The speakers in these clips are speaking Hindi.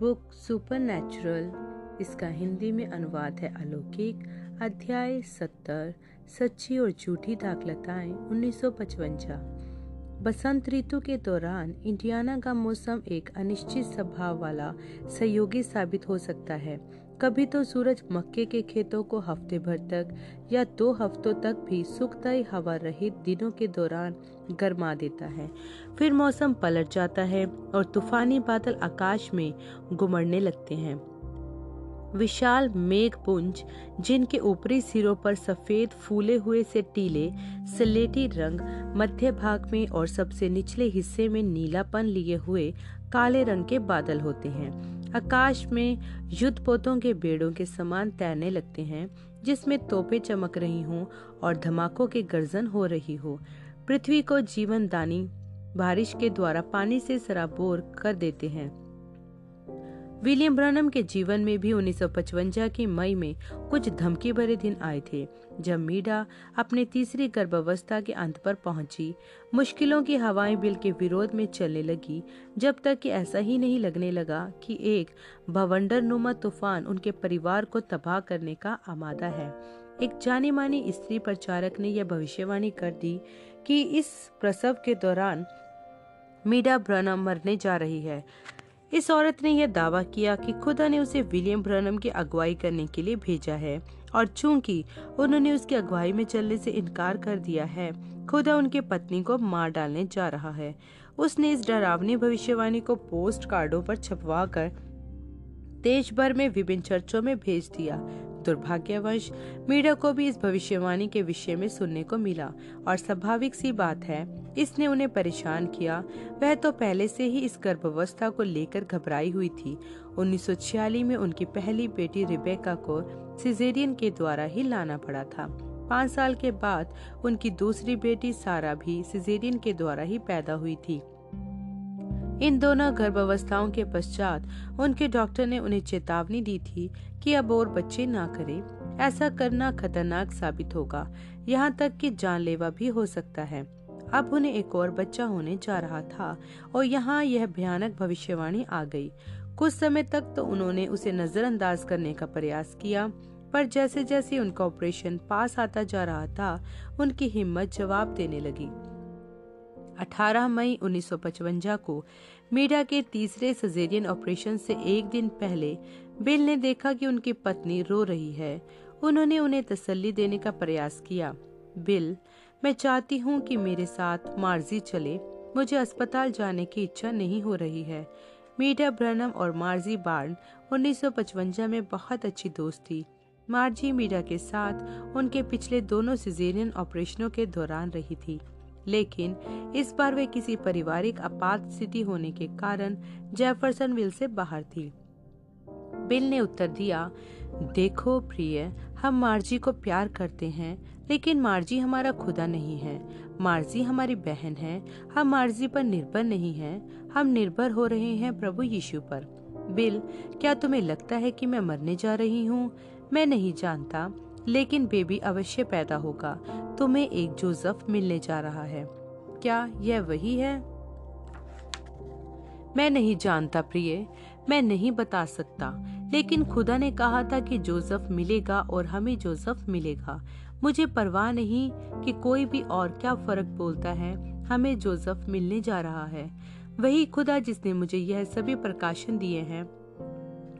बुक सुपर इसका हिंदी में अनुवाद है अलौकिक, अध्याय सत्तर, सच्ची और झूठी दाखलताएँ, उन्नीस बसंत ऋतु के दौरान इंडियाना का मौसम एक अनिश्चित स्वभाव वाला सहयोगी साबित हो सकता है। कभी तो सूरज मक्के के खेतों को हफ़्ते भर तक या दो हफ्तों तक भी सुखदायी हवा रहित दिनों के दौरान गर्मा देता है। फिर मौसम पलट जाता है और तूफानी बादल आकाश में गुमड़ने लगते हैं। विशाल मेघपुंज, जिनके ऊपरी सिरों पर सफ़ेद फूले हुए से टीले, स्लेटी रंग, मध्य भाग में और सबसे निचले हिस्से में नीलापन लिए हुए काले रंग के बादल होते हैं। आकाश में युद्ध पोतों के बेड़ों के समान तैरने लगते हैं, जिसमें तोपे चमक रही हों और धमाकों के गर्जन हो रही हो। पृथ्वी को जीवन दानी बारिश के द्वारा पानी से सराबोर कर देते हैं। विलियम ब्रनम के जीवन में भी 1955 की मई में कुछ धमकी भरे दिन आए थे, जब मीडा अपने तीसरी गर्भावस्था के अंत पर पहुँची। मुश्किलों की हवाएँ बिल के विरोध में चलने लगी, जब तक कि ऐसा ही नहीं लगने लगा कि एक भवंडर नुमा तूफ़ान उनके परिवार को तबाह करने का आमादा है। एक जानी मानी स्त्री प्रचारक ने यह भविष्यवाणी कर दी कि इस प्रसव के दौरान मीडा ब्रनम मरने जा रही है। इस औरत ने यह दावा किया कि खुदा ने उसे विलियम ब्रनम की अगुवाई करने के लिए भेजा है, और चूँकि उन्होंने उसकी अगुवाई में चलने से इनकार कर दिया है, खुदा उनके पत्नी को मार डालने जा रहा है। उसने इस डरावनी भविष्यवाणी को पोस्ट कार्डो पर छपवा कर देश भर में विभिन्न चर्चों में भेज दिया। दुर्भाग्यवश, मीडिया को भी इस भविष्यवाणी के विषय में सुनने को मिला और स्वाभाविक सी बात है, इसने उन्हें परेशान किया। वह तो पहले से ही इस गर्भावस्था को लेकर घबराई हुई थी। उन्नीस में उनकी पहली बेटी रिबेका को सिजेरियन के द्वारा ही लाना पड़ा था। पाँच साल के बाद उनकी दूसरी बेटी सारा भी सिजेरियन के द्वारा ही पैदा हुई थी। इन दोनों गर्भावस्थाओं के पश्चात उनके डॉक्टर ने उन्हें चेतावनी दी थी कि अब और बच्चे ना करें। ऐसा करना खतरनाक साबित होगा। यहाँ तक कि जानलेवा भी हो सकता है। अब उन्हें एक और बच्चा होने जा रहा था और यहाँ यह भयानक भविष्यवाणी आ गई। कुछ समय तक तो उन्होंने उसे नजरअंदाज करने का प्रयास किया, पर जैसे जैसे उनका ऑपरेशन पास आता जा रहा था, उनकी हिम्मत जवाब देने लगी। 18 मई 1955 को मीडिया के तीसरे सजेरियन ऑपरेशन से एक दिन पहले बिल ने देखा कि उनकी पत्नी रो रही है। उन्होंने उन्हें तसल्ली देने का प्रयास किया। बिल, मैं चाहती हूँ कि मेरे साथ मार्जी चले। मुझे अस्पताल जाने की इच्छा नहीं हो रही है। मीडिया ब्रनम और मार्जी बार्न 1955 में बहुत अच्छी दोस्त थी। मार्जी मीडिया के साथ उनके पिछले दोनों सिजेरियन ऑपरेशनों के दौरान रही थी। लेकिन इस बार वे किसी पारिवारिक आपात स्थिति होने के कारण जेफरसन विल से बाहर थी। बिल ने उत्तर दिया, देखो प्रिय, हम मार्जी को प्यार करते हैं, लेकिन मार्जी हमारा खुदा नहीं है। मार्जी हमारी बहन है। हम मार्जी पर निर्भर नहीं हैं। हम निर्भर हो रहे हैं प्रभु यीशु पर। बिल, क्या तुम्हें लगता है कि मैं मरने जा रही हूँ? मैं नहीं जानता। लेकिन बेबी अवश्य पैदा होगा। तुम्हें एक जोसफ मिलने जा रहा है। क्या यह वही है? मैं नहीं जानता प्रिय, मैं नहीं बता सकता, लेकिन खुदा ने कहा था कि जोसफ मिलेगा और हमें जोसफ मिलेगा। मुझे परवाह नहीं कि कोई भी और क्या फ़र्क बोलता है, हमें जोसफ मिलने जा रहा है। वही खुदा जिसने मुझे यह सभी प्रकाशन दिए हैं,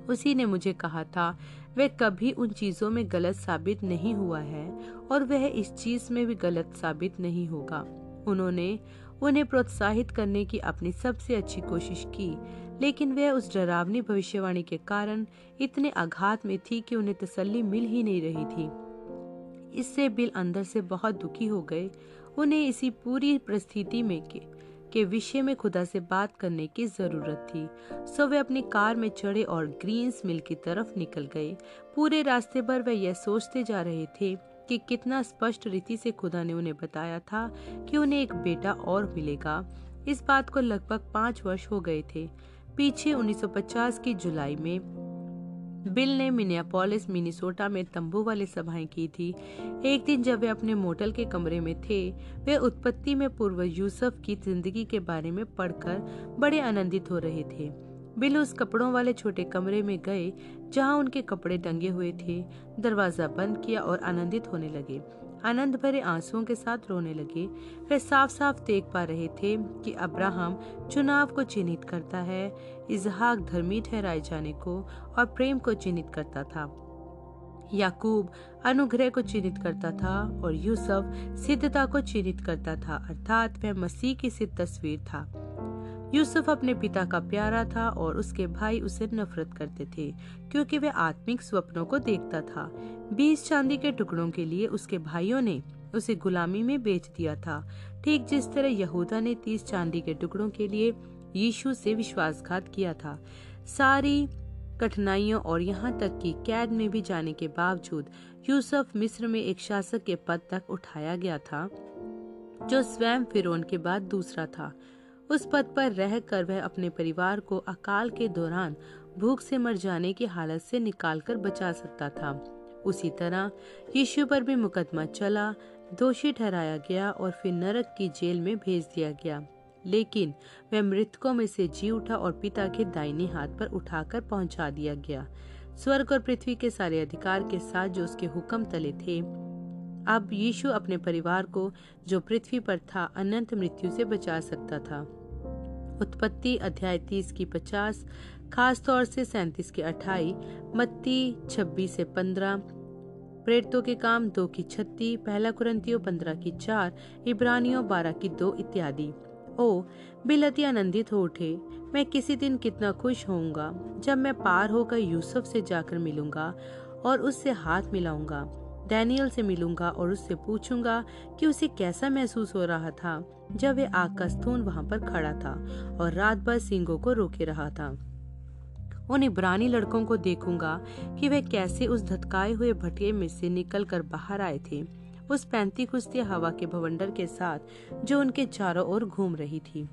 उसी ने मुझे कहा था वह कभी उन चीज़ों में गलत साबित नहीं हुआ है और वह इस चीज़ में भी गलत साबित नहीं होगा। उन्होंने उन्हें प्रोत्साहित करने की अपनी सबसे अच्छी कोशिश की, लेकिन वह उस डरावनी भविष्यवाणी के कारण इतने आघात में थी कि उन्हें तसल्ली मिल ही नहीं रही थी। इससे बिल अंदर से बहुत दुखी हो गए। उन्हें इसी पूरी परिस्थिति में के के विषय में खुदा से बात करने की ज़रूरत थी। सो वे अपनी कार में चढ़े और ग्रीन्स मिल की तरफ़ निकल गए। पूरे रास्ते पर वे यह सोचते जा रहे थे कि कितना स्पष्ट रीति से खुदा ने उन्हें बताया था कि उन्हें एक बेटा और मिलेगा। इस बात को लगभग पाँच वर्ष हो गए थे। पीछे 1950 की जुलाई में बिल ने मिनियापोलिस, मिनीसोटा में तंबू वाली सभाएँ की थी। एक दिन जब वे अपने मोटल के कमरे में थे, वे उत्पत्ति में पूर्व यूसुफ की ज़िंदगी के बारे में पढ़कर बड़े आनंदित हो रहे थे। बिल उस कपड़ों वाले छोटे कमरे में गए, जहाँ उनके कपड़े टंगे हुए थे। दरवाज़ा बंद किया और आनंदित होने लगे। आनंद भरे आंसुओं के साथ रोने लगे। वे साफ़ साफ़ देख पा रहे थे कि अब्राहम चुनाव को चिन्हित करता है। इजहाक धर्मी ठहराए जाने को और प्रेम को चिन्हित करता था। याकूब अनुग्रह को चिन्हित करता था और यूसुफ सिद्धता को चिन्हित करता था, अर्थात वह मसीह की सिद्ध तस्वीर था। यूसुफ अपने पिता का प्यारा था और उसके भाई उसे नफरत करते थे, क्योंकि वह आत्मिक स्वप्नों को देखता था। बीस चांदी के टुकड़ों के लिए उसके भाइयों ने उसे गुलामी में बेच दिया था। ठीक जिस तरह यहूदा ने तीस चांदी के टुकड़ों के लिए यीशु से विश्वासघात किया था। सारी कठिनाइयों और यहाँ तक कि कैद में भी जाने के बावजूद यूसुफ मिस्र में एक शासक के पद तक उठाया गया था, जो स्वयं फिरौन के बाद दूसरा था। उस पद पर रहकर वह अपने परिवार को अकाल के दौरान भूख से मर जाने की हालत से निकालकर बचा सकता था। उसी तरह यीशु पर भी मुकदमा चला, दोषी ठहराया गया और फिर नरक की जेल में भेज दिया गया। लेकिन वह मृतकों में से जी उठा और पिता के दाहिने हाथ पर उठाकर पहुँचा दिया गया। स्वर्ग और पृथ्वी के सारे अधिकार के साथ जो उसके हुक्म तले थे, अब यीशु अपने परिवार को, जो पृथ्वी पर था, अनंत मृत्यु से बचा सकता था। उत्पत्ति अध्याय तीस की पचास, खास तौर से सैतीस के अठाई, मत्ती छब्बीस से पंद्रह, प्रेरितों के काम दो की छत्ती पहला कुरंतियों पंद्रह की चार, इब्रानियों बारह की दो इत्यादि। ओ बिलती आनंदित हो उठे। मैं किसी दिन कितना खुश होऊँगा, जब मैं पार होकर यूसुफ से जाकर मिलूँगा और उससे हाथ मिलाऊँगा, डैनियल से मिलूँगा और उससे पूछूँगा कि उसे कैसा महसूस हो रहा था, जब वे आग का स्तून वहाँ पर खड़ा था और रात भर सिंगों को रोके रहा था। उन इब्रानी लड़कों को देखूँगा कि वे कैसे उस धतकाए हुए भटिये में से निकल कर बाहर आए थे। उस पैंती खुश्ती हवा के भवंडर के साथ, जो उनके चारों ओर घूम रही थी।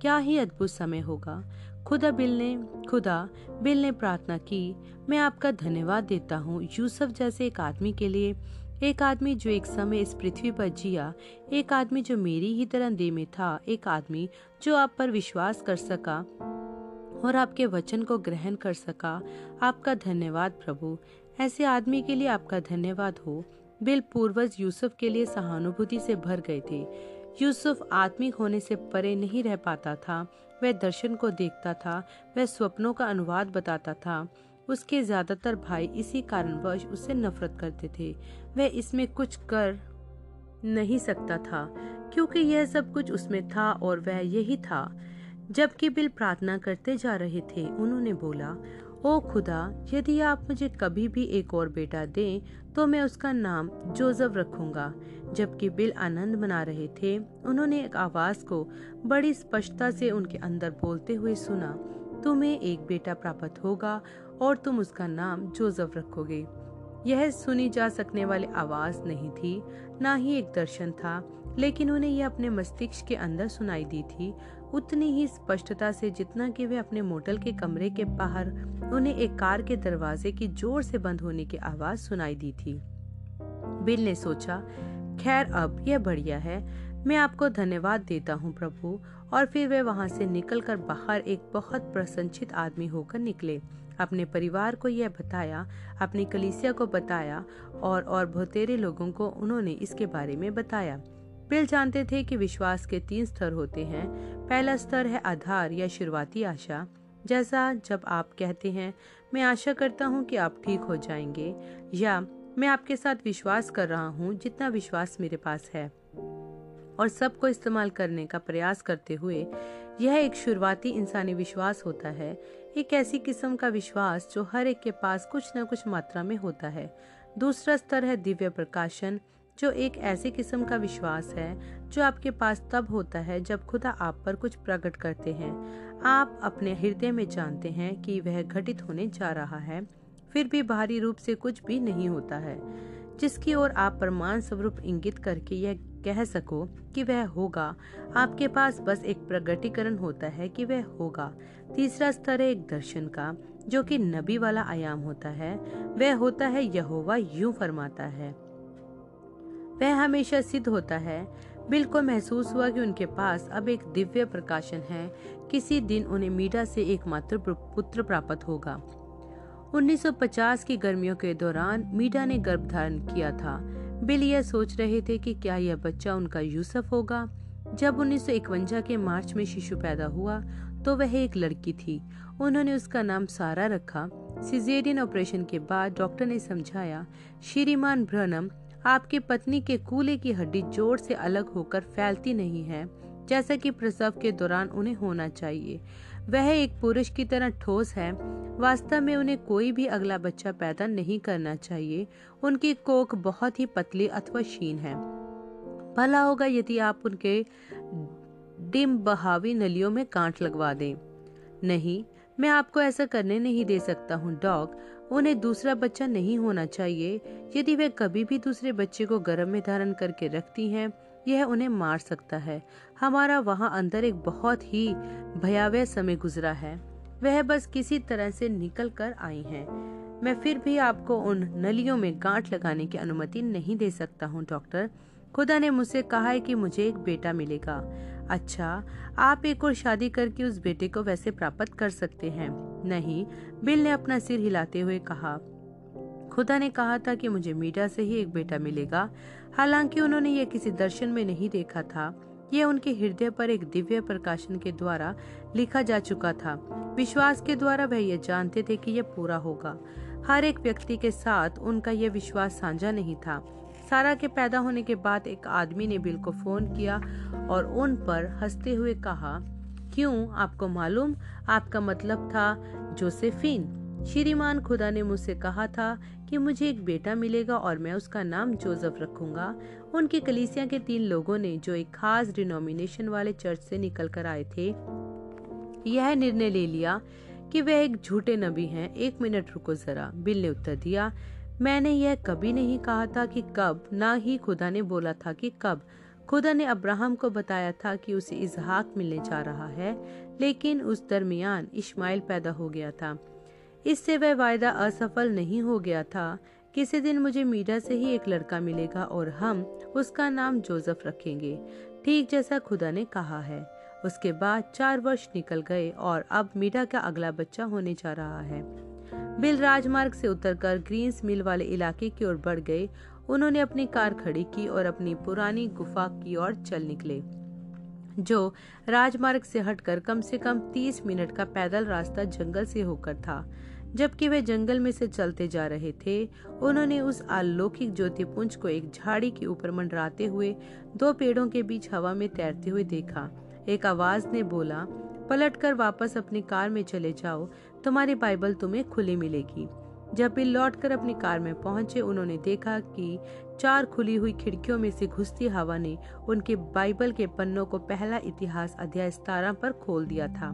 क्या ही अद्भुत समय होगा। खुदा बिल ने, खुदा बिल ने प्रार्थना की, मैं आपका धन्यवाद देता हूँ। यूसुफ जैसे एक आदमी के लिए, एक आदमी जो एक समय इस पृथ्वी पर जिया, एक आदमी जो मेरी ही तरह दे में था, एक आदमी जो आप पर विश्वास कर सका और आपके वचन को ग्रहण कर सका। आपका धन्यवाद प्रभु। ऐसे आदमी के लिए आपका धन्यवाद हो। बिल पूर्वज यूसुफ के लिए सहानुभूति से भर गए थे। यूसुफ आत्मिक होने से परे नहीं रह पाता था। वह दर्शन को देखता था। वह स्वप्नों का अनुवाद बताता था। उसके ज़्यादातर भाई इसी कारणवश उससे नफरत करते थे। वह इसमें कुछ कर नहीं सकता था, क्योंकि यह सब कुछ उसमें था और वह यही था। जबकि बिल प्रार्थना करते जा रहे थे, उन्होंने बोला ओ खुदा, यदि आप मुझे कभी भी एक और बेटा दें तो मैं उसका नाम जोजफ रखूँगा। जबकि बिल आनंद मना रहे थे, उन्होंने एक आवाज़ को बड़ी स्पष्टता से उनके अंदर बोलते हुए सुना, तुम्हें एक बेटा प्राप्त होगा और तुम उसका नाम जोजफ रखोगे। यह सुनी जा सकने वाली आवाज़ नहीं थी, ना ही एक दर्शन था, लेकिन उन्हें यह अपने मस्तिष्क के अंदर सुनाई दी थी उतनी ही स्पष्टता से जितना कि वे अपने मोटल के कमरे के बाहर उन्हें एक कार के दरवाजे की ज़ोर से बंद होने की आवाज़ सुनाई दी थी। बिल ने सोचा, खैर, अब यह बढ़िया है। मैं आपको धन्यवाद देता हूँ प्रभु। और फिर वे वहाँ से निकलकर बाहर एक बहुत प्रसन्नचित आदमी होकर निकले। अपने परिवार को यह बताया, अपनी कलीसिया को बताया और और बहुतेरे लोगों को उन्होंने इसके बारे में बताया। बिल जानते थे कि विश्वास के तीन स्तर होते हैं। पहला स्तर है आधार या शुरुआती आशा। जैसा जब आप कहते हैं, मैं आशा करता हूँ कि आप ठीक हो जाएँगे या, मैं आपके साथ विश्वास कर रहा हूँ जितना विश्वास मेरे पास है और सबको इस्तेमाल करने का प्रयास करते हुए, यह एक शुरुआती इंसानी विश्वास होता है। एक ऐसी किस्म का विश्वास जो हर एक के पास कुछ न कुछ मात्रा में होता है। दूसरा स्तर है दिव्य प्रकाशन जो एक ऐसी किस्म का विश्वास है, जो आपके पास तब होता है जब खुदा आप पर कुछ प्रकट करते हैं। आप अपने हृदय में जानते हैं कि वह घटित होने जा रहा है, फिर भी बाहरी रूप से कुछ भी नहीं होता है। जिसकी ओर आप प्रमाण स्वरूप इंगित करके यह कह सको कि वह होगा, आपके पास बस एक प्रगटीकरण होता है कि वह होगा। तीसरा स्तर है एक दर्शन का, जो कि नबी वाला आयाम होता है। वह होता है यहोवा यूँ फरमाता है वह हमेशा सिद्ध होता है। बिल को महसूस हुआ कि उनके पास अब एक दिव्य प्रकाशन है। किसी दिन उन्हें मीडा से एकमात्र पुत्र प्राप्त होगा। 1950 की गर्मियों के दौरान मीडा ने गर्भ धारण किया था। बिल यह सोच रहे थे कि क्या यह बच्चा उनका यूसुफ होगा। जब उन्नीस के मार्च में शिशु पैदा हुआ तो वह एक लड़की थी। उन्होंने उसका नाम सारा रखा। सिजेरियन ऑपरेशन के बाद डॉक्टर ने समझाया, श्रीमान ब्रनम आपकी पत्नी के कूले की हड्डी ज़ोर से अलग होकर फैलती नहीं है, जैसा कि प्रसव के दौरान उन्हें होना चाहिए। वह एक पुरुष की तरह ठोस है। वास्तव में उन्हें कोई भी अगला बच्चा पैदा नहीं करना चाहिए। उनकी कोक बहुत ही पतली अथवा शीन है। भला होगा यदि आप उनके डिम बहावी नलियों में कांट लगवा दें। नहीं, मैं आपको ऐसा करने नहीं दे सकता हूँ, डॉग। उन्हें दूसरा बच्चा नहीं होना चाहिए। यदि वे कभी भी दूसरे बच्चे को गर्भ में धारण करके रखती हैं, यह उन्हें मार सकता है। हमारा वहाँ अंदर एक बहुत ही भयावह समय गुजरा है। वह बस किसी तरह से निकल कर आई हैं। मैं फिर भी आपको उन नलियों में गांठ लगाने की अनुमति नहीं दे सकता हूँ, डॉक्टर। खुदा ने मुझसे कहा है कि मुझे एक बेटा मिलेगा। अच्छा आप एक और शादी करके उस बेटे को वैसे प्राप्त कर सकते हैं। नहीं, बिल ने अपना सिर हिलाते हुए कहा, खुदा ने कहा था कि मुझे मीडा से ही एक बेटा मिलेगा। हालाँकि उन्होंने यह किसी दर्शन में नहीं देखा था। यह उनके हृदय पर एक दिव्य प्रकाशन के द्वारा लिखा जा चुका था। विश्वास के द्वारा वह यह जानते थे कि यह पूरा होगा। हर एक व्यक्ति के साथ उनका यह विश्वास साझा नहीं था। सारा के पैदा होने के बाद एक आदमी ने बिल को फ़ोन किया और उन पर हँसते हुए कहा, क्यों? आपको मालूम? आपका मतलब था जोसेफिन। श्रीमान खुदा ने मुझसे कहा था कि मुझे एक बेटा मिलेगा और मैं उसका नाम जोसेफ रखूँगा। उनकी कलीसिया के तीन लोगों ने जो एक खास डिनोमिनेशन वाले चर्च से निकल कर आए थे, यह निर्णय ले लिया कि वह एक झूठे नबी हैं। एक मिनट रुको जरा, बिल ने उत्तर दिया। मैंने यह कभी नहीं कहा था कि कब, ना ही खुदा ने बोला था कि कब। खुदा ने अब्राहम को बताया था कि उसे इजहाक मिलने जा रहा है, लेकिन उस दरमियान इस्माइल पैदा हो गया था। इससे वह वायदा असफल नहीं हो गया था। किसी दिन मुझे मीडा से ही एक लड़का मिलेगा और हम उसका नाम जोसेफ रखेंगे। ठीक जैसा खुदा ने कहा है। उसके बाद चार वर्ष निकल गए और अब मीडा का अगला बच्चा होने जा रहा है। बिल राजमार्ग से उतरकर ग्रीन्स मिल वाले इलाके की ओर बढ़ गए। उन्होंने अपनी कार खड़ी की और अपनी पुरानी गुफा की ओर चल निकले, जो राजमार्ग से हटकर कम से कम तीस मिनट का पैदल रास्ता जंगल से होकर था। जबकि वे जंगल में से चलते जा रहे थे, उन्होंने उस अलौकिक ज्योतिपुंज को एक झाड़ी के ऊपर मंडराते हुए दो पेड़ों के बीच हवा में तैरते हुए देखा। एक आवाज़ ने बोला, पलटकर वापस अपनी कार में चले जाओ तुम्हारी बाइबल तुम्हें खुली मिलेगी। जब बिल लौटकर अपनी कार में पहुँचे, उन्होंने देखा कि चार खुली हुई खिड़कियों में से घुसती हवा ने उनके बाइबल के पन्नों को पहला इतिहास अध्याय सतारह पर खोल दिया था।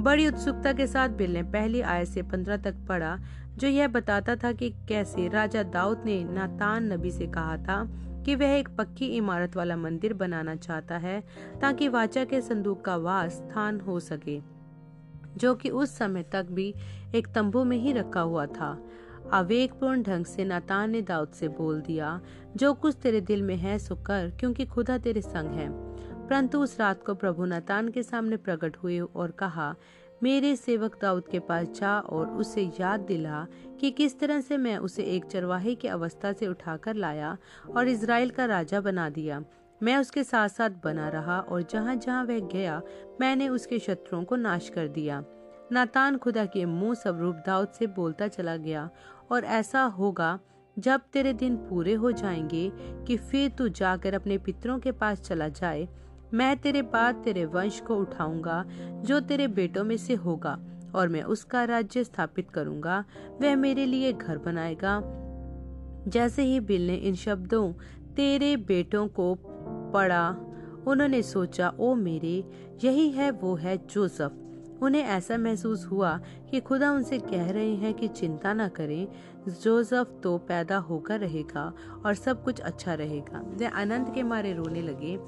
बड़ी उत्सुकता के साथ बिल ने पहली आय से पंद्रह तक पढ़ा, जो यह बताता था कि कैसे राजा दाऊद ने नातान नबी से कहा था कि वह एक पक्की इमारत वाला मंदिर बनाना चाहता है, ताकि वाचा के संदूक का वास स्थान हो सके। जो कि उस समय तक भी एक तंबू में ही रखा हुआ था। आवेगपूर्ण ढंग से नातान ने दाऊद से बोल दिया, जो कुछ तेरे दिल में है सो कर, क्योंकि खुदा तेरे संग है। परंतु उस रात को प्रभु नतान के सामने प्रकट हुए और कहा, मेरे सेवक दाऊद के पास जा और उसे याद दिला कि किस तरह से मैं उसे एक चरवाहे की अवस्था से उठाकर लाया और इसराइल का राजा बना दिया। मैं उसके साथ साथ बना रहा और जहाँ जहाँ वह गया, मैंने उसके शत्रुओं को नाश कर दिया। नातान खुदा के मुँह स्वरूप दाऊद से बोलता चला गया, और ऐसा होगा, जब तेरे दिन पूरे हो जाएँगे, कि फिर तू जाकर अपने पितरों के पास चला जाए, मैं तेरे बाद तेरे वंश को उठाऊँगा, जो तेरे बेटों में से होगा, और मैं उसका राज्य स्थापित करूँगा, वह मेरे लिए घर बनाएगा। जैसे ही बिल ने इन शब्दों तेरे बेटों को पढ़ा उन्होंने सोचा, ओ मेरे, यही है, वो है जोसफ। उन्हें ऐसा महसूस हुआ कि खुदा उनसे कह रहे हैं कि चिंता न करें, जोसफ तो पैदा होकर रहेगा और सब कुछ अच्छा रहेगा। वे आनंद के मारे रोने लगे।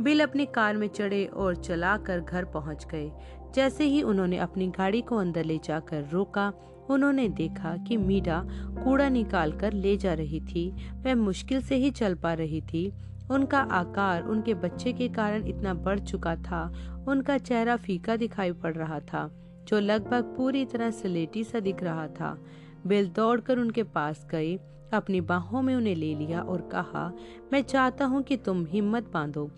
बिल अपनी कार में चढ़े और चलाकर घर पहुँच गए। जैसे ही उन्होंने अपनी गाड़ी को अंदर ले जाकर रोका, उन्होंने देखा कि मीडा कूड़ा निकाल कर ले जा रही थी। वह मुश्किल से ही चल पा रही थी। उनका आकार उनके बच्चे के कारण इतना बढ़ चुका था। उनका चेहरा फीका दिखाई पड़ रहा था, जो लगभग पूरी तरह सलेटी सा दिख रहा था। बिल दौड़कर उनके पास गए अपनी बाहों में उन्हें ले लिया और कहा, मैं चाहता हूँ कि तुम हिम्मत बांधो।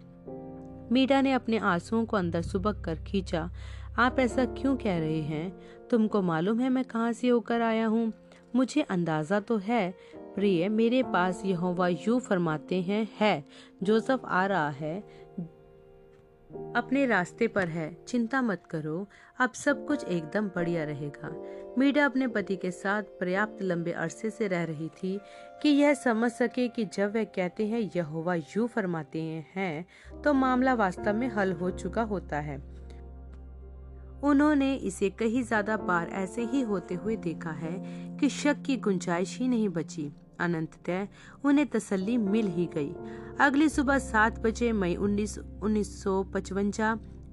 मीडा ने अपने आंसुओं को अंदर सुबक कर खींचा। आप ऐसा क्यों कह रहे हैं? तुमको मालूम है मैं कहाँ से होकर आया हूँ? मुझे अंदाज़ा तो है प्रिय, मेरे पास यहोवा यू फरमाते हैं, है, जोसफ आ रहा है, अपने रास्ते पर है, चिंता मत करो, अब सब कुछ एकदम बढ़िया रहेगा। मीडा अपने पति के साथ पर्याप्त लंबे अरसे से रह रही थी कि यह समझ सके कि जब वह कहते हैं, यहोवा यू फरमाते हैं तो मामला वास्तव में हल हो चुका होता है। उन्होंने इसे कहीं ज़्यादा बार ऐसे ही होते हुए देखा है कि शक की गुंजाइश ही नहीं बची। अनंततः उन्हें तसल्ली मिल ही गई। अगली सुबह सात बजे मई उन्नीस उन्नीस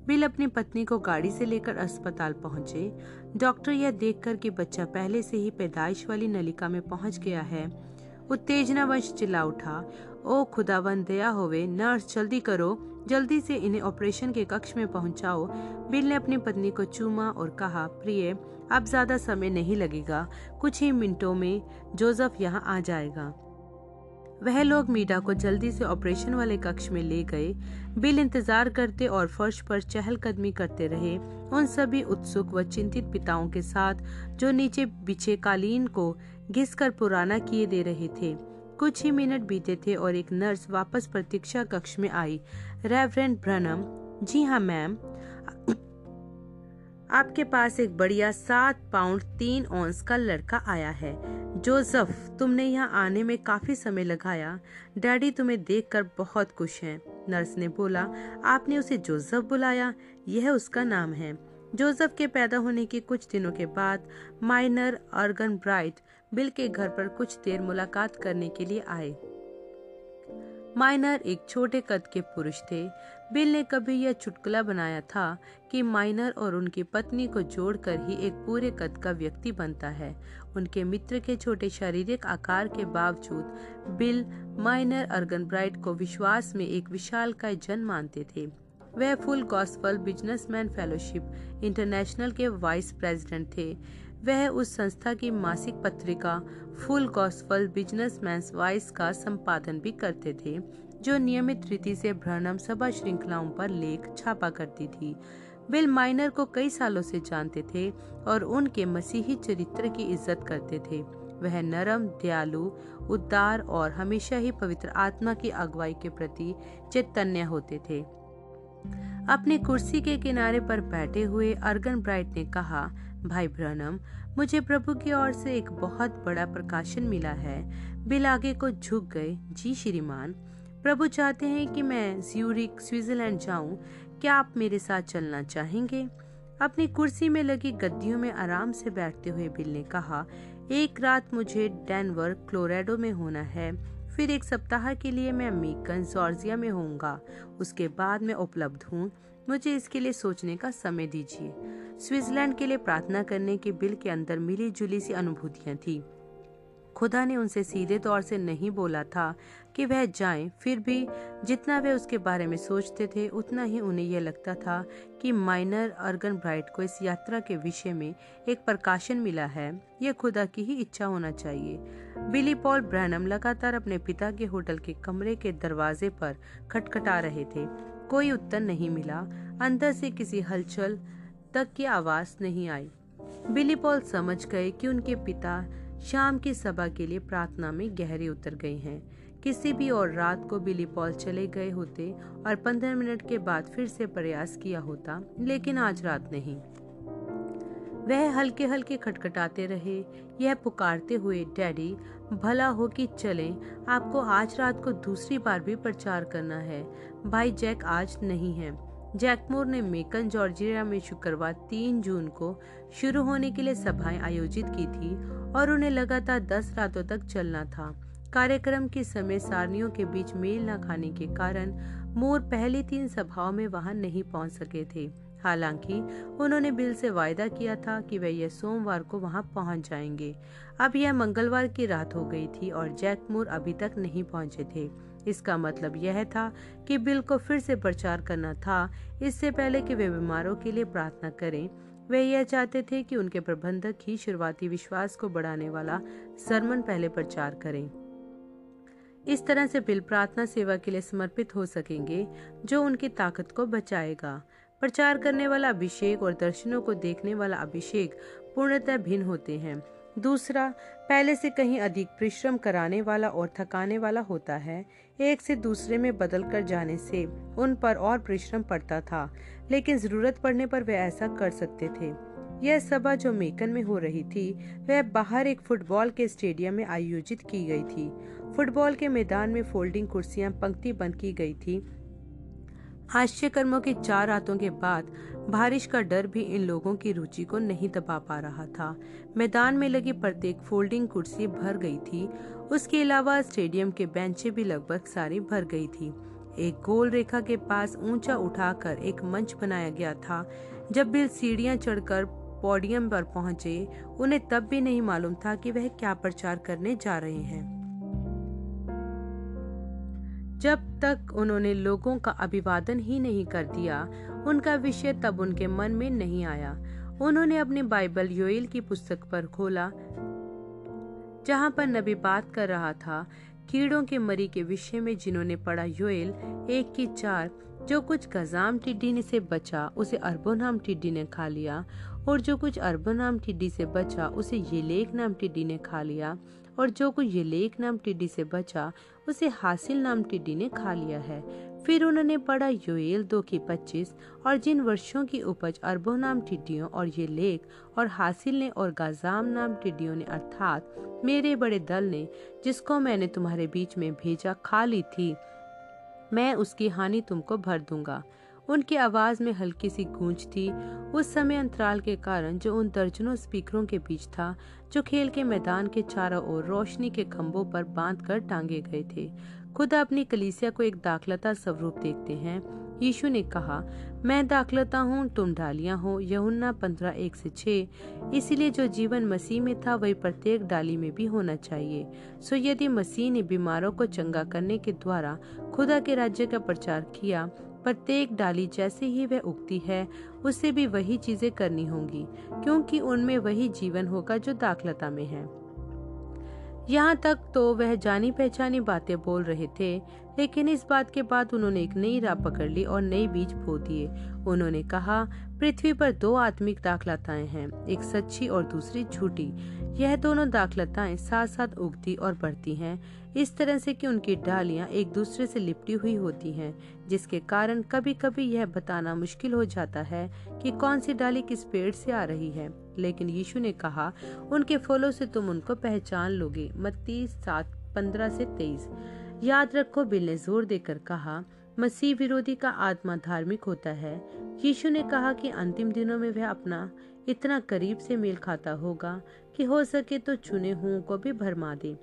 बिल अपनी पत्नी को गाड़ी से लेकर अस्पताल पहुँचे। डॉक्टर यह देखकर कि बच्चा पहले से ही पैदाइश वाली नलिका में पहुँच गया है। उत्तेजना वंश चिल्ला उठा, ओ खुदावन दया होवे, नर्स, जल्दी करो। जल्दी से इन्हें ऑपरेशन के कक्ष में पहुंचाओ। बिल ने अपनी पत्नी को चूमा और कहा, प्रिय, अब ज़्यादा समय नहीं लगेगा। कुछ ही मिनटों में जोसेफ यहाँ आ जाएगा। वह लोग मीडा को जल्दी से ऑपरेशन वाले कक्ष में ले गए। बिल इंतज़ार करते और फर्श पर चहलकदमी करते रहे। उन सभी उत्सुक व चिंतित पिताओं के साथ, जो नीचे बिछे कालीन को घिसकर पुराना किए दे रहे थे, कुछ ही मिनट बीते थे और एक नर्स वापस प्रतीक्षा कक्ष में आई। रेवरेंड ब्रनम जी हाँ मैम आपके पास एक बढ़िया सात पाउंड तीन औंस का लड़का आया है। जोसफ, तुमने यहाँ आने में काफ़ी समय लगाया। डैडी तुम्हें देखकर बहुत खुश हैं। नर्स ने बोला, आपने उसे जोसफ बुलाया। यह उसका नाम है। जोसफ के पैदा होने के कुछ दिनों के बाद माइनर अर्गन ब्राइट बिल के घर पर कुछ देर मुलाकात करने के लिए आए। माइनर एक छोटे कद के पुरुष थे। बिल ने कभी यह चुटकुला बनाया था कि माइनर और उनकी पत्नी को जोड़कर ही एक पूरे कद का व्यक्ति बनता है। उनके मित्र के छोटे शारीरिक आकार के बावजूद, बिल, माइनर अर्गन ब्राइट को विश्वास में एक विशाल का जन मानते थे। वह full gospel businessman fellowship international के वाइस प्रेसिडेंट थे। वह उस संस्था की मासिक पत्रिका फुल गॉस्पल बिजनेसमैन वाइस का संपादन भी करते थे, जो नियमित रीति से भ्रनम सभा श्रृंखलाओं पर लेख छापा करती थी। बिल माइनर को कई सालों से जानते थे और उनके मसीही चरित्र की इज़्ज़त करते थे। वह नरम, दयालु, उदार और हमेशा ही पवित्र आत्मा की अगुवाई के प्रति चैतन्य होते थे। अपनी कुर्सी के किनारे पर बैठे हुए अर्गन ब्राइट ने कहा भाई ब्रनम, मुझे प्रभु की ओर से एक बहुत बड़ा प्रकाशन मिला है। बिल आगे को झुक गए। जी श्रीमान, प्रभु चाहते हैं कि मैं ज्यूरिक स्विट्जरलैंड जाऊँ। क्या आप मेरे साथ चलना चाहेंगे? अपनी कुर्सी में लगी गद्दियों में आराम से बैठते हुए बिल ने कहा, एक रात मुझे डेनवर, क्लोरेडो में होना है। फिर एक सप्ताह के लिए मैं मीकन, जॉर्जिया में होऊँगा। उसके बाद मैं उपलब्ध हूँ। मुझे इसके लिए सोचने का समय दीजिए। स्विट्जरलैंड के लिए प्रार्थना करने के बिल के अंदर मिली जुली सी अनुभूतियाँ थी। खुदा ने उनसे सीधे तौर से नहीं बोला था कि वह जाएँ, फिर भी जितना वे उसके बारे में सोचते थे उतना ही उन्हें यह लगता था कि माइनर अर्गन ब्राइट को इस यात्रा के विषय में एक प्रकाशन मिला है। यह खुदा की ही इच्छा होना चाहिए। बिली पॉल ब्रैनम लगातार अपने पिता के होटल के कमरे के दरवाजे पर खटखटा रहे थे। कोई उत्तर नहीं मिला। अंदर से किसी हलचल तक की आवाज़ नहीं आई। बिली पॉल समझ गए कि उनके पिता शाम की सभा के लिए प्रार्थना में गहरे उतर गए हैं। किसी भी और रात को बिली पॉल चले गए होते और पंद्रह मिनट के बाद फिर से प्रयास किया होता, लेकिन आज रात नहीं। वह हल्के हल्के खटखटाते रहे, यह पुकारते हुए, डैडी, भला हो कि चलें, आपको आज रात को दूसरी बार भी प्रचार करना है। भाई जैक आज नहीं है। जैकमोर ने मेकन, जॉर्जिया में शुक्रवार तीन जून को शुरू होने के लिए सभाएँ आयोजित की थी और उन्हें लगातार दस रातों तक चलना था। कार्यक्रम के समय सारनियों के बीच मेल न खाने के कारण मोर पहली तीन सभाओं में वहाँ नहीं पहुँच सके थे। हालाँकि, उन्होंने बिल से वायदा किया था कि वे यह सोमवार को वहाँ पहुँच जाएँगे। अब यह मंगलवार की रात हो गई थी और जैकमोर अभी तक नहीं पहुँचे थे। इसका मतलब यह था कि बिल को फिर से प्रचार करना था। इससे पहले कि वे बीमारों के लिए प्रार्थना करें, वे यह चाहते थे कि उनके प्रबंधक ही शुरुआती विश्वास को बढ़ाने वाला सरमन पहले प्रचार करें। इस तरह से बिल प्रार्थना सेवा के लिए समर्पित हो सकेंगे, जो उनकी ताकत को बचाएगा। प्रचार करने वाला अभिषेक और दर्शनों को देखने वाला अभिषेक पूर्णतः भिन्न होते हैं। दूसरा, पहले से कहीं अधिक परिश्रम कराने वाला और थकाने वाला होता है, एक से दूसरे में बदल कर जाने से उन पर और परिश्रम पड़ता था, लेकिन ज़रूरत पड़ने पर वे ऐसा कर सकते थे। यह सभा जो मेकन में हो रही थी, वह बाहर एक फुटबॉल के स्टेडियम में आयोजित की गई थी। फुटबॉल के मैदान में फोल्डिंग कुर्सियाँ, पंक्ति बंद की गई थी हास्य कर्मों की चार रातों के बाद बारिश का डर भी इन लोगों की रुचि को नहीं दबा पा रहा था। मैदान में लगी प्रत्येक फोल्डिंग कुर्सी भर गई थी। उसके अलावा स्टेडियम के बेंचें भी लगभग सारी भर गई थी। एक गोल रेखा के पास ऊँचा उठाकर एक मंच बनाया गया था। जब बिल सीढ़ियाँ चढ़कर पोडियम पर पहुँचे, उन्हें तब भी नहीं मालूम था कि वह क्या प्रचार करने जा रहे हैं। जब तक उन्होंने लोगों का अभिवादन ही नहीं कर दिया, उनका विषय तब उनके मन में नहीं आया। उन्होंने अपने बाइबल योएल की पुस्तक पर खोला, जहाँ पर नबी बात कर रहा था, कीड़ों के मरी के विषय में जिन्होंने पढ़ा योएल एक की चार, जो कुछ गजाम टिड्डी ने से बचा, उसे अरबो नाम टिड्डी ने खा लिया, और जो कुछ अरबो नाम टिड्डी से बचा, उसे येलेक नाम टिड्डी ने खा लिया, और जो कुछ येलेक नाम टिड्डी से बचा उसे हासिल नाम टिड्डी ने खा लिया है। फिर उन्होंने पढ़ा योएल दो की पच्चीस और जिन वर्षों की उपज अरबों नाम टिड्डियों और ये लेख और हासिल ने और गाजाम नाम टिड्डियों ने अर्थात मेरे बड़े दल ने जिसको मैंने तुम्हारे बीच में भेजा खा ली थी, मैं उसकी हानि तुमको भर दूँगा। उनकी आवाज़ में हल्की सी गूंज थी। उस समय अंतराल के कारण जो उन दर्जनों स्पीकरों के बीच था, जो खेल के मैदान के चारों ओर रोशनी के खंभों पर बाँध कर टांगे गए थे। खुदा अपनी कलीसिया को एक दाखलता स्वरूप देखते हैं। यीशु ने कहा, मैं दाखलता हूँ, तुम डालियाँ हो। यहुन्ना पंद्रह एक से छः इसीलिए जो जीवन मसीह में था, वही प्रत्येक डाली में भी होना चाहिए। सो यदि मसीह ने बीमारों को चंगा करने के द्वारा खुदा के राज्य का प्रचार किया प्रत्येक डाली जैसे ही वह उगती है, उसे भी वही चीज़ें करनी होंगी, क्योंकि उनमें वही जीवन होगा जो दाखलता में है। यहाँ तक तो वह जानी पहचानी बातें बोल रहे थे, लेकिन इस बात के बाद उन्होंने एक नई राह पकड़ ली और नई बीज बो दिए। उन्होंने कहा, पृथ्वी पर दो आत्मिक दाखलताएँ हैं, एक सच्ची और दूसरी झूठी। यह दोनों दाखलताएँ साथ साथ उगती और बढ़ती हैं। इस तरह से कि उनकी डालियाँ एक दूसरे से लिपटी हुई होती हैं। जिसके कारण कभी कभी यह बताना मुश्किल हो जाता है कि कौन सी डाली किस पेड़ से आ रही है। लेकिन यीशु ने कहा, उनके फलों से तुम उनको पहचान लोगे। मत्ती सात, पंद्रह से तेईस। याद रखो, बिल ने ज़ोर देकर कहा, मसीह विरोधी का आत्मा धार्मिक होता है। यीशु ने कहा कि अंतिम दिनों में वह अपना इतना करीब से मेल खाता होगा कि हो सके तो चुने हुओं को भी भरमा दे।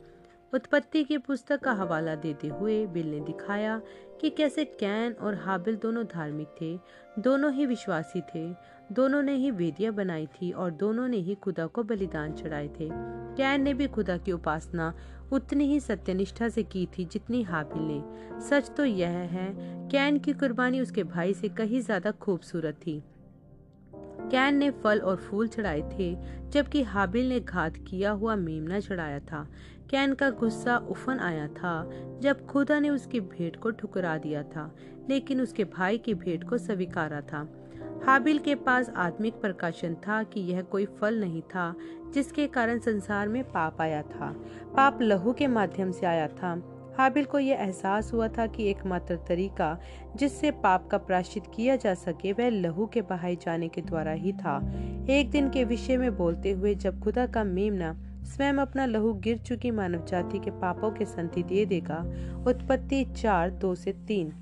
उत्पत्ति की पुस्तक का हवाला देते हुए बिल ने दिखाया कि कैसे कैन और हाबिल दोनों धार्मिक थे, दोनों ही विश्वासी थे, दोनों ने ही वेदियाँ बनाई थी और दोनों ने ही खुदा को बलिदान चढ़ाए थे। कैन ने भी खुदा की उपासना उतनी ही सत्यनिष्ठा से की थी जितनी हाबिल ने। सच तो यह है, कैन की कुर्बानी उसके भाई से कहीं ज़्यादा खूबसूरत थी। कैन ने फल और फूल चढ़ाए थे, जबकि हाबिल ने घात किया हुआ मेमना चढ़ाया था। कैन का गुस्सा उफन आया था, जब खुदा ने उसकी भेंट को ठुकरा दिया था, लेकिन उसके भाई की भेंट को स्वीकारा था। हाबिल के पास आत्मिक प्रकाशन था कि यह कोई फल नहीं था, जिसके कारण संसार में पाप आया था। पाप लहू के माध्यम से आया था। हाबिल को यह एहसास हुआ था कि एकमात्र तरीका जिससे पाप का प्राश्चित किया जा सके, वह लहू के बहाए जाने के द्वारा ही था। एक दिन के विषय में बोलते हुए जब खुदा का मेमना स्वयं अपना लहू गिर चुकी मानव जाति के पापों के संति दे देगा। उत्पत्ति चार, दो से तीन।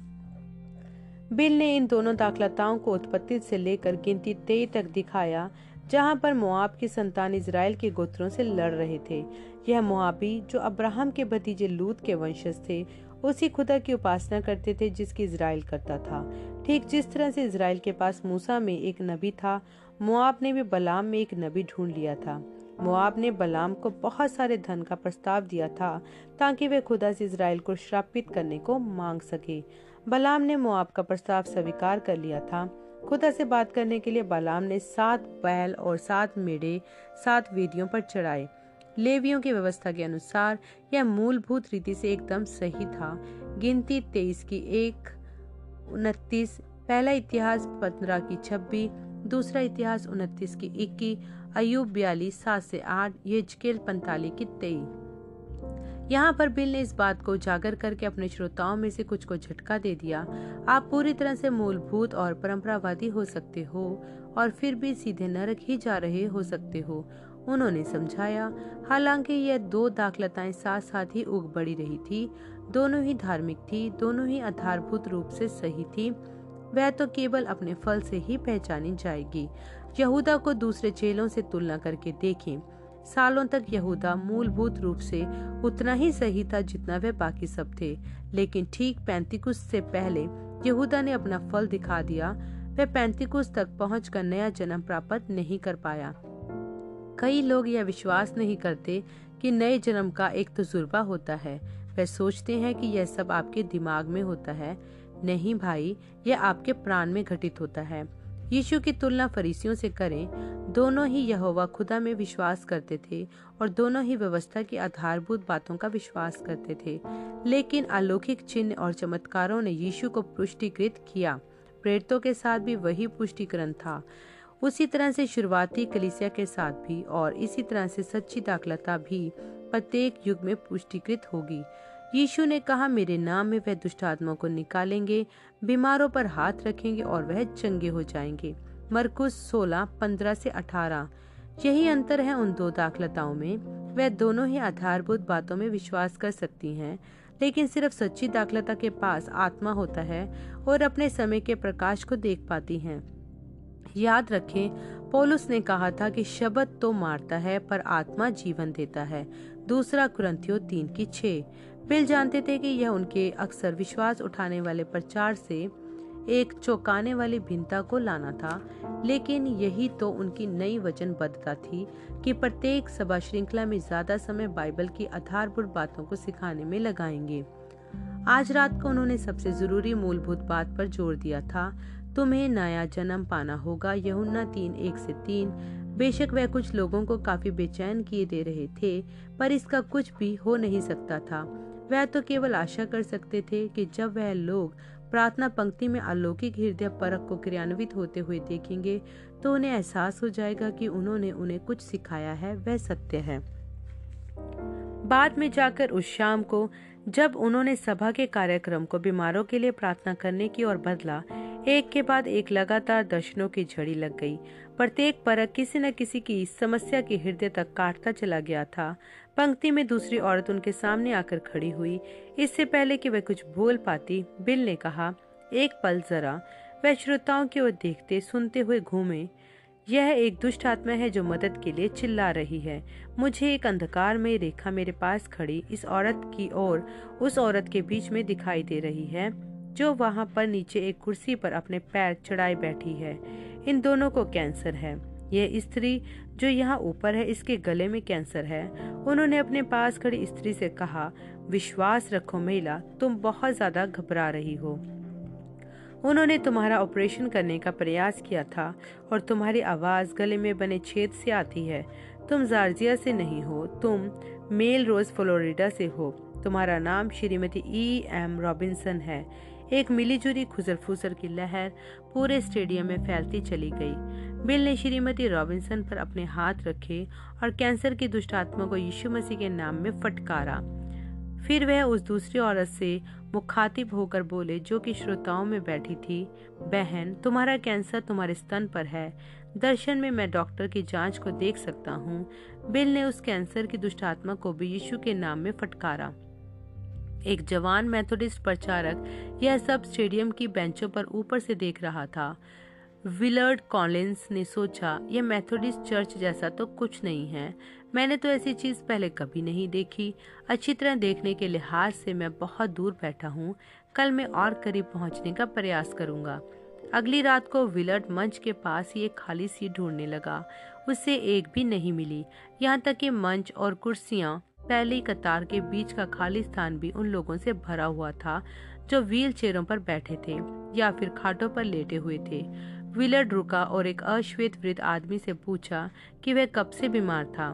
बिल ने इन दोनों दाखलताओं को उत्पत्ति से लेकर गिनती तेई तक दिखाया, जहाँ पर मुआब की संतान इसराइल के गोत्रों से लड़ रहे थे। यह मुआबी, जो अब्राहम के भतीजे लूत के वंशज थे, उसी खुदा की उपासना करते थे जिसकी इसराइल करता था। ठीक जिस तरह से इसराइल के पास मूसा में एक नबी था, मुआब ने भी बलाम में एक नबी ढूंढ लिया था। मुआब ने बलाम को बहुत सारे धन का प्रस्ताव दिया था, ताकि वे खुदा से इसराइल को श्रापित करने को मांग सके। बलाम ने मुआब का प्रस्ताव स्वीकार कर लिया था। खुदा से बात करने के लिए बलाम ने सात बैल और सात मेढ़े, सात वेदियों पर चढ़ाए। लेवियों की व्यवस्था के अनुसार, यह मूलभूत रीति से एकदम सही था। गिनती तेईस की एक, उनतीस, पहला इतिहास पंद्रह की छब्बीस, दूसरा इतिहास उनतीस की इक्कीस अयुब बयालीस, सात से आठ ये पैंतालीस की तेईस। यहाँ पर बिल ने इस बात को उजागर करके अपने श्रोताओं में से कुछ को झटका दे दिया। आप पूरी तरह से मूलभूत और परंपरावादी हो सकते हो और फिर भी सीधे नरक ही जा रहे हो सकते हो, उन्होंने समझाया। हालाँकि यह दो दाखलताएँ साथ साथ ही उग बढ़ी रही थी। दोनों ही धार्मिक थी, दोनों ही आधारभूत रूप से सही थी। वह तो केवल अपने फल से ही पहचानी जाएगी। यहूदा को दूसरे चेलों से तुलना करके देखें। सालों तक यहूदा मूलभूत रूप से उतना ही सही था जितना वह बाकी सब थे। लेकिन ठीक पैंतीकुस से पहले यहूदा ने अपना फल दिखा दिया। वह पैंतीकुस तक पहुंचकर नया जन्म प्राप्त नहीं कर पाया। कई लोग यह विश्वास नहीं करते कि नए जन्म का एक तजुर्बा होता है। वह सोचते हैं कि यह सब आपके दिमाग में होता है। नहीं भाई, यह आपके प्राण में घटित होता है। यीशु की तुलना फरीसियों से करें, दोनों ही यहोवा खुदा में विश्वास करते थे और दोनों ही व्यवस्था की आधारभूत बातों का विश्वास करते थे। लेकिन अलौकिक चिन्ह और चमत्कारों ने यीशु को पुष्टिकृत किया। प्रेरितों के साथ भी वही पुष्टिकरण था। उसी तरह से शुरुआती कलिसिया के साथ भी और इसी तरह से सच्ची दाखलता भी प्रत्येक युग में पुष्टिकृत होगी। यीशु ने कहा, मेरे नाम में वह दुष्ट आत्मा को निकालेंगे, बीमारों पर हाथ रखेंगे और वह चंगे हो जाएँगे। मरकुस 16 15 से 18 यही अंतर है उन दो दाखलताओं में। वह दोनों ही आधारभूत बातों में विश्वास कर सकती हैं, लेकिन सिर्फ़ सच्ची दाखलता के पास आत्मा होता है और अपने समय के प्रकाश को देख पाती हैं। याद रखें, पोलुस ने कहा था कि शब्द तो मारता है, पर आत्मा जीवन देता है। दूसरा कुरंथियो तीन की छह। बिल जानते थे कि यह उनके अक्सर विश्वास उठाने वाले प्रचार से एक चौंकाने वाली भिन्नता को लाना था, लेकिन यही तो उनकी नई वचनबद्धता थी कि प्रत्येक सभा श्रृंखला में ज़्यादा समय बाइबल की आधारभूत बातों को सिखाने में लगाएँगे। आज रात को उन्होंने सबसे ज़रूरी मूलभूत बात पर ज़ोर दिया था, तुम्हें नया जन्म पाना होगा। यहुन्ना तीन एक से तीन। बेशक वह कुछ लोगों को काफ़ी बेचैन किए दे रहे थे, पर इसका कुछ भी हो नहीं सकता था। वह तो केवल आशा कर सकते थे कि जब वह लोग प्रार्थना पंक्ति में अलौकिक हृदय परख को क्रियान्वित होते हुए देखेंगे तो उन्हें एहसास हो जाएगा कि उन्होंने उन्हें कुछ सिखाया है, वह सत्य है। बाद में जाकर उस शाम को, जब उन्होंने सभा के कार्यक्रम को बीमारों के लिए प्रार्थना करने की ओर बदला एक के बाद एक लगातार दर्शनों की झड़ी लग गई। प्रत्येक परक किसी न किसी की इस समस्या के हृदय तक काटता चला गया था। पंक्ति में दूसरी औरत उनके सामने आकर खड़ी हुई। इससे पहले कि वह कुछ बोल पाती, बिल ने कहा, एक पल जरा, वह श्रोताओं की ओर देखते, सुनते हुए घूमे। यह एक दुष्ट आत्मा है जो मदद के लिए चिल्ला रही है। मुझे एक अंधकार में रेखा मेरे पास खड़ी इस औरत की ओर, उस औरत के बीच में दिखाई दे रही है। जो वहाँ पर नीचे एक कुर्सी पर अपने पैर चढ़ाई बैठी है। इन दोनों को कैंसर है। यह स्त्री जो यहाँ ऊपर है, इसके गले में कैंसर है। उन्होंने अपने पास खड़ी स्त्री से कहा, विश्वास रखो महिला तुम बहुत ज़्यादा घबरा रही हो। उन्होंने तुम्हारा ऑपरेशन करने का प्रयास किया था और तुम्हारी आवाज़ गले में बने छेद से आती है। तुम जार्जिया से नहीं हो, तुम मेल रोज फ्लोरिडा से हो। तुम्हारा नाम श्रीमती ई एम रॉबिन्सन है। एक मिलीजुली खुजर फुसर की लहर पूरे स्टेडियम में फैलती चली गई। बिल ने श्रीमती रॉबिन्सन पर अपने हाथ रखे और कैंसर की दुष्ट आत्मा को यीशु मसीह के नाम में फटकारा। फिर वह उस दूसरी औरत से मुखातिब होकर बोले, जो कि श्रोताओं में बैठी थी, बहन, तुम्हारा कैंसर तुम्हारे स्तन पर है। दर्शन में मैं डॉक्टर की जाँच को देख सकता हूँ। बिल ने उस कैंसर की दुष्ट आत्मा को भी यीशु के नाम में फटकारा। एक जवान मेथोडिस्ट प्रचारक यह सब स्टेडियम की बेंचों पर ऊपर से देख रहा था। विलर्ड कॉलिंस ने सोचा, यह मेथोडिस्ट चर्च जैसा तो कुछ नहीं है। मैंने तो ऐसी चीज़ पहले कभी नहीं देखी। अच्छी तरह देखने के लिहाज से मैं बहुत दूर बैठा हूँ। कल मैं और करीब पहुँचने का प्रयास करूँगा। अगली रात को विलर्ड मंच के पास ही एक खाली सीट ढूँढने लगा। उसे एक भी नहीं मिली। यहाँ तक कि मंच और कुर्सियाँ पहली कतार के बीच का खाली स्थान भी उन लोगों से भरा हुआ था, जो व्हील चेयरों पर बैठे थे, या फिर खाटों पर लेटे हुए थे। विलर्ड रुका और एक अश्वेत वृद्ध आदमी से पूछा कि वह कब से बीमार था।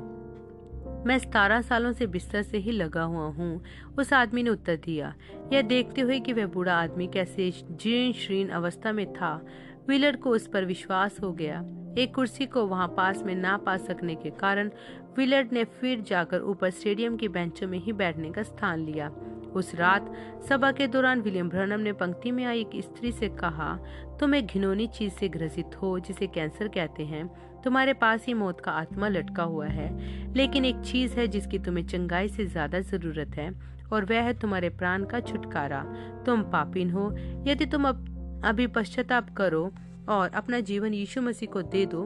मैं सतारह सालों से बिस्तर से ही लगा हुआ हूँ, उस आदमी ने उत्तर दिया। यह देखते हुए कि वह बूढ़ा आदमी कैसे जीर्ण श्रीन अवस्था में था। विलर को उस पर विश्वास हो गया। एक कुर्सी को वहाँ पास में ना पा सकने के कारण विलर्ड ने फिर जाकर ऊपर स्टेडियम की बेंचों में ही बैठने का स्थान लिया। उस रात सभा के दौरान विलियम ब्रनम ने पंक्ति में आई एक स्त्री से कहा तुम एक घिनौनी चीज़ से ग्रसित हो, जिसे कैंसर कहते हैं। तुम्हारे पास ही मौत का आत्मा लटका हुआ है। लेकिन एक चीज़ है जिसकी तुम्हें चंगाई से ज़्यादा ज़रूरत है, और वह है तुम्हारे प्राण का छुटकारा। तुम पापिन हो। यदि तुम अब अभी पश्चाताप करो और अपना जीवन यीशु मसीह को दे दो,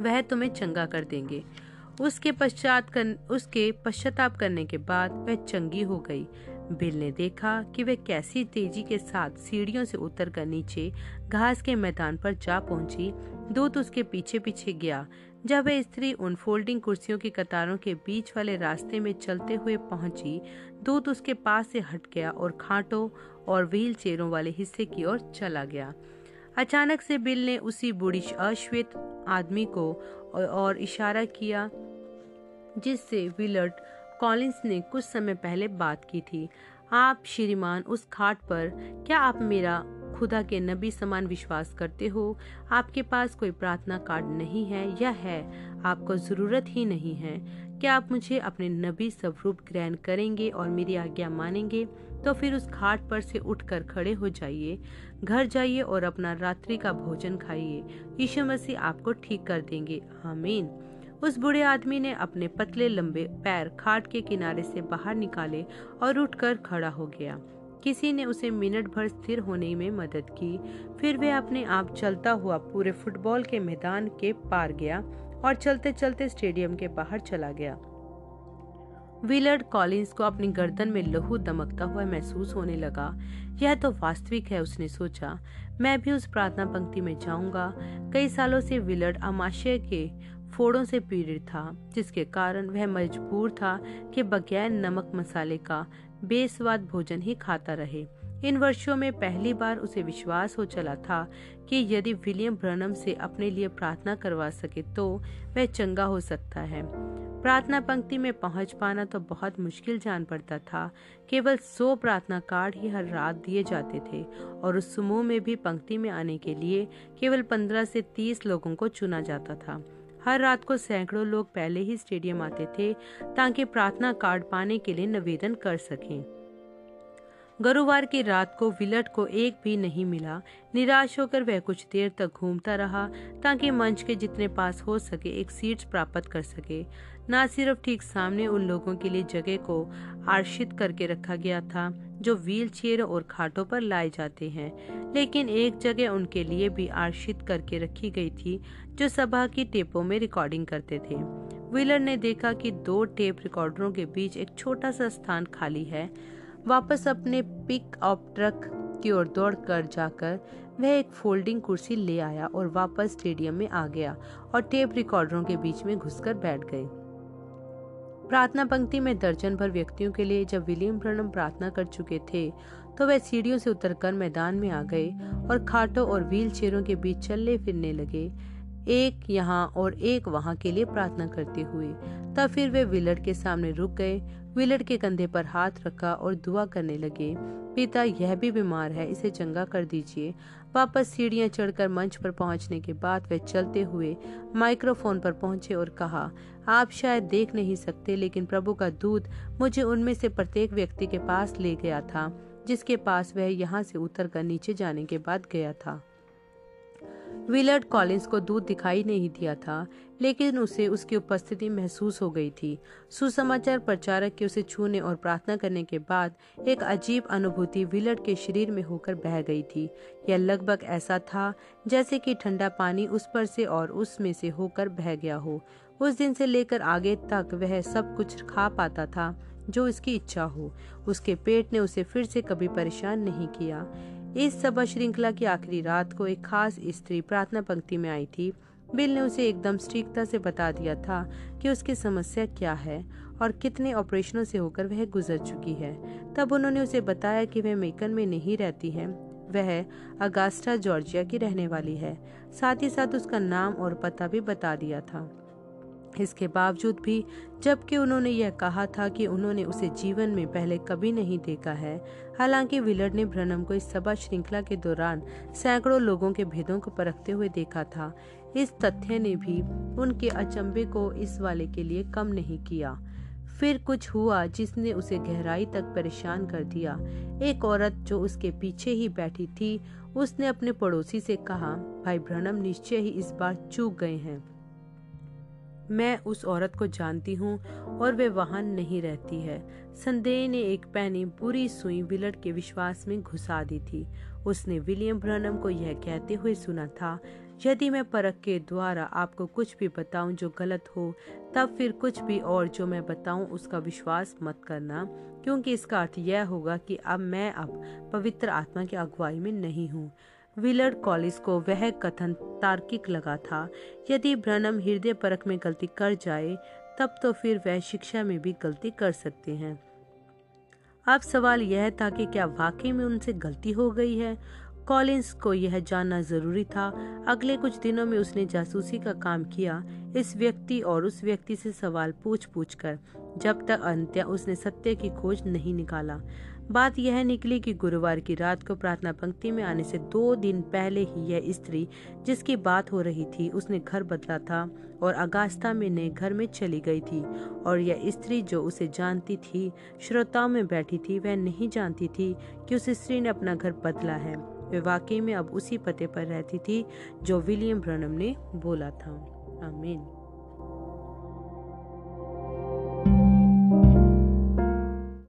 वह तुम्हें चंगा कर देंगे। उसके पश्चात कर, उसके पश्चाताप करने के बाद वह चंगी हो गई। बिल ने देखा कि वह कैसी तेज़ी के साथ सीढ़ियों से उतरकर नीचे घास के मैदान पर जा पहुँची। दूत उसके पीछे पीछे गया जब वह स्त्री उन फोल्डिंग कुर्सियों की कतारों के बीच वाले रास्ते में चलते हुए पहुँची। दूत उसके पास से हट गया और खाटों और व्हील चेयरों वाले हिस्से की ओर चला गया। अचानक से बिल ने उसी बूढ़ी अश्वेत आदमी को और इशारा किया जिससे विलर्ट कॉलिंस ने कुछ समय पहले बात की थी। आप श्रीमान, उस खाट पर क्या आप मेरा खुदा के नबी समान विश्वास करते हो? आपके पास कोई प्रार्थना कार्ड नहीं है या है? आपको ज़रूरत ही नहीं है। क्या आप मुझे अपने नबी स्वरूप ग्रहण करेंगे और मेरी आज्ञा मानेंगे? तो फिर उस घाट पर से उठकर खड़े हो जाइए। घर जाइए और अपना रात्रि का भोजन खाइए। यीशु मसीह आपको ठीक कर देंगे। आमीन। उस बूढ़े आदमी ने अपने पतले लंबे पैर खाट के किनारे से बाहर निकाले और उठकर खड़ा हो गया। किसी ने उसे मिनट भर स्थिर होने में मदद की। फिर वह अपने आप चलता हुआ पूरे फुटबॉल के मैदान के पार गया और चलते चलते स्टेडियम के बाहर चला गया। विलर्ड कॉलिंस को अपनी गर्दन में लहू दमकता हुआ महसूस होने लगा। यह तो वास्तविक है, उसने सोचा। मैं भी उस प्रार्थना पंक्ति में जाऊँगा। कई सालों से विलर्ड अमाशय के फोड़ों से पीड़ित था, जिसके कारण वह मजबूर था कि बगैर नमक मसाले का बेस्वाद भोजन ही खाता रहे। इन वर्षों में पहली बार उसे विश्वास हो चला था कि यदि विलियम ब्रनम से अपने लिए प्रार्थना करवा सके तो वह चंगा हो सकता है। प्रार्थना पंक्ति में पहुँच पाना तो बहुत मुश्किल जान पड़ता था। केवल सौ प्रार्थना कार्ड ही हर रात दिए जाते थे और उस समूह में भी पंक्ति में आने के लिए केवल पंद्रह से तीस लोगों को चुना जाता था। हर रात को सैकड़ों लोग पहले ही स्टेडियम आते थे ताकि प्रार्थना कार्ड पाने के लिए निवेदन कर सकें। गुरुवार की रात को विलट को एक भी नहीं मिला। निराश होकर वह कुछ देर तक घूमता रहा ताकि मंच के जितने पास हो सके एक सीट प्राप्त कर सके। न सिर्फ़ ठीक सामने उन लोगों के लिए जगह को आर्षित करके रखा गया था, जो व्हील चेयर और खाटों पर लाए जाते हैं, लेकिन एक जगह उनके लिए भी आर्षित करके रखी गई थी जो सभा की टेपों में रिकॉर्डिंग करते थे। व्हीलर ने देखा कि दो टेप रिकॉर्डरों के बीच एक छोटा सा स्थान खाली है। वापस अपने पिक अप ट्रक की ओर दौड़ कर जाकर वह एक फोल्डिंग कुर्सी ले आया और वापस स्टेडियम में आ गया और टेप रिकॉर्डरों के बीच में घुसकर बैठ गए प्रार्थना पंक्ति में दर्जन भर व्यक्तियों के लिए जब विलियम प्रणम प्रार्थना कर चुके थे तो वह सीढ़ियों से उतरकर मैदान में आ गए और खाटों और व्हील चेयरों के बीच चलने फिरने लगे। एक यहाँ और एक वहाँ के लिए प्रार्थना करते हुए। तब फिर वे विलर के सामने रुक गए। विलर के कंधे पर हाथ रखा और दुआ करने लगे, पिता, यह भी बीमार है, इसे चंगा कर दीजिए। वापस सीढ़ियाँ चढ़कर मंच पर पहुँचने के बाद वे चलते हुए माइक्रोफोन पर पहुँचे और कहा, आप शायद देख नहीं सकते, लेकिन प्रभु का दूत मुझे उनमें से प्रत्येक व्यक्ति के पास ले गया था, जिसके पास वह यहाँ से उतर कर नीचे जाने के बाद गया था। विलर्ड कॉलिंस को दूध दिखाई नहीं दिया था, लेकिन उसे उसकी उपस्थिति महसूस हो गई थी। सुसमाचार प्रचारक के उसे छूने और प्रार्थना करने के बाद एक अजीब अनुभूति विलर्ड के शरीर में होकर बह गई थी। यह लगभग ऐसा था जैसे कि ठंडा पानी उस पर से और उसमें से होकर बह गया हो। उस दिन से लेकर आगे तक वह सब कुछ खा पाता था जो उसकी इच्छा हो। उसके पेट ने उसे फिर से कभी परेशान नहीं किया। इस सभा श्रृंखला की आखिरी रात को एक खास स्त्री प्रार्थना पंक्ति में आई थी। बिल ने उसे एकदम स्ट्रिकता से बता दिया था कि उसकी समस्या क्या है और कितने ऑपरेशनों से होकर वह गुजर चुकी है। तब उन्होंने उसे बताया कि वह मेकन में नहीं रहती है। वह अगास्टा, जॉर्जिया की रहने वाली है। साथ ही साथ उसका नाम और पता भी बता दिया था। इसके बावजूद भी, जबकि उन्होंने यह कहा था कि उन्होंने उसे जीवन में पहले कभी नहीं देखा है, हालाँकि विलर्ड ने भ्रनम को इस सभा श्रृंखला के दौरान सैकड़ों लोगों के भेदों को परखते हुए देखा था। इस तथ्य ने भी उनके अचंबे को इस वाले के लिए कम नहीं किया। फिर कुछ हुआ जिसने उसे गहराई तक परेशान कर दिया। एक औरत जो उसके पीछे ही बैठी थी, उसने अपने पड़ोसी से कहा, भाई ब्रनम, निश्चय ही इस बार चूक गए हैं। मैं उस औरत को जानती हूँ और वे वहाँ नहीं रहती है। संदेह ने एक पैनी बुरी सुई विलट के विश्वास में घुसा दी थी। उसने विलियम ब्रनम को यह कहते हुए सुना था, यदि मैं परख के द्वारा आपको कुछ भी बताऊँ जो गलत हो, तब फिर कुछ भी और जो मैं बताऊँ उसका विश्वास मत करना, क्योंकि इसका अर्थ यह होगा कि अब मैं अब पवित्र आत्मा की अगुवाई में नहीं हूँ। विलर्ड कॉलेज को वह कथन तार्किक लगा था। यदि ब्रनम हृदय परख में गलती कर जाए, तब तो फिर वह शिक्षा में भी गलती कर सकते हैं। अब सवाल यह था कि क्या वाकई में उनसे गलती हो गई है? कॉलिंस को यह जानना ज़रूरी था। अगले कुछ दिनों में उसने जासूसी का काम किया इस व्यक्ति और उस व्यक्ति से सवाल पूछ पूछ कर, जब तक अंत्य उसने सत्य की खोज नहीं निकाला। बात यह निकली कि गुरुवार की रात को प्रार्थना पंक्ति में आने से दो दिन पहले ही यह स्त्री जिसकी बात हो रही थी, उसने घर बदला था और अगास्ता में नए घर में चली गई थी। और यह स्त्री जो उसे जानती थी, श्रोताओं में बैठी थी, वह नहीं जानती थी कि उस स्त्री ने अपना घर बदला है। वे वाकई में अब उसी पते पर रहती थी जो विलियम ब्रनम ने बोला था। आमीन।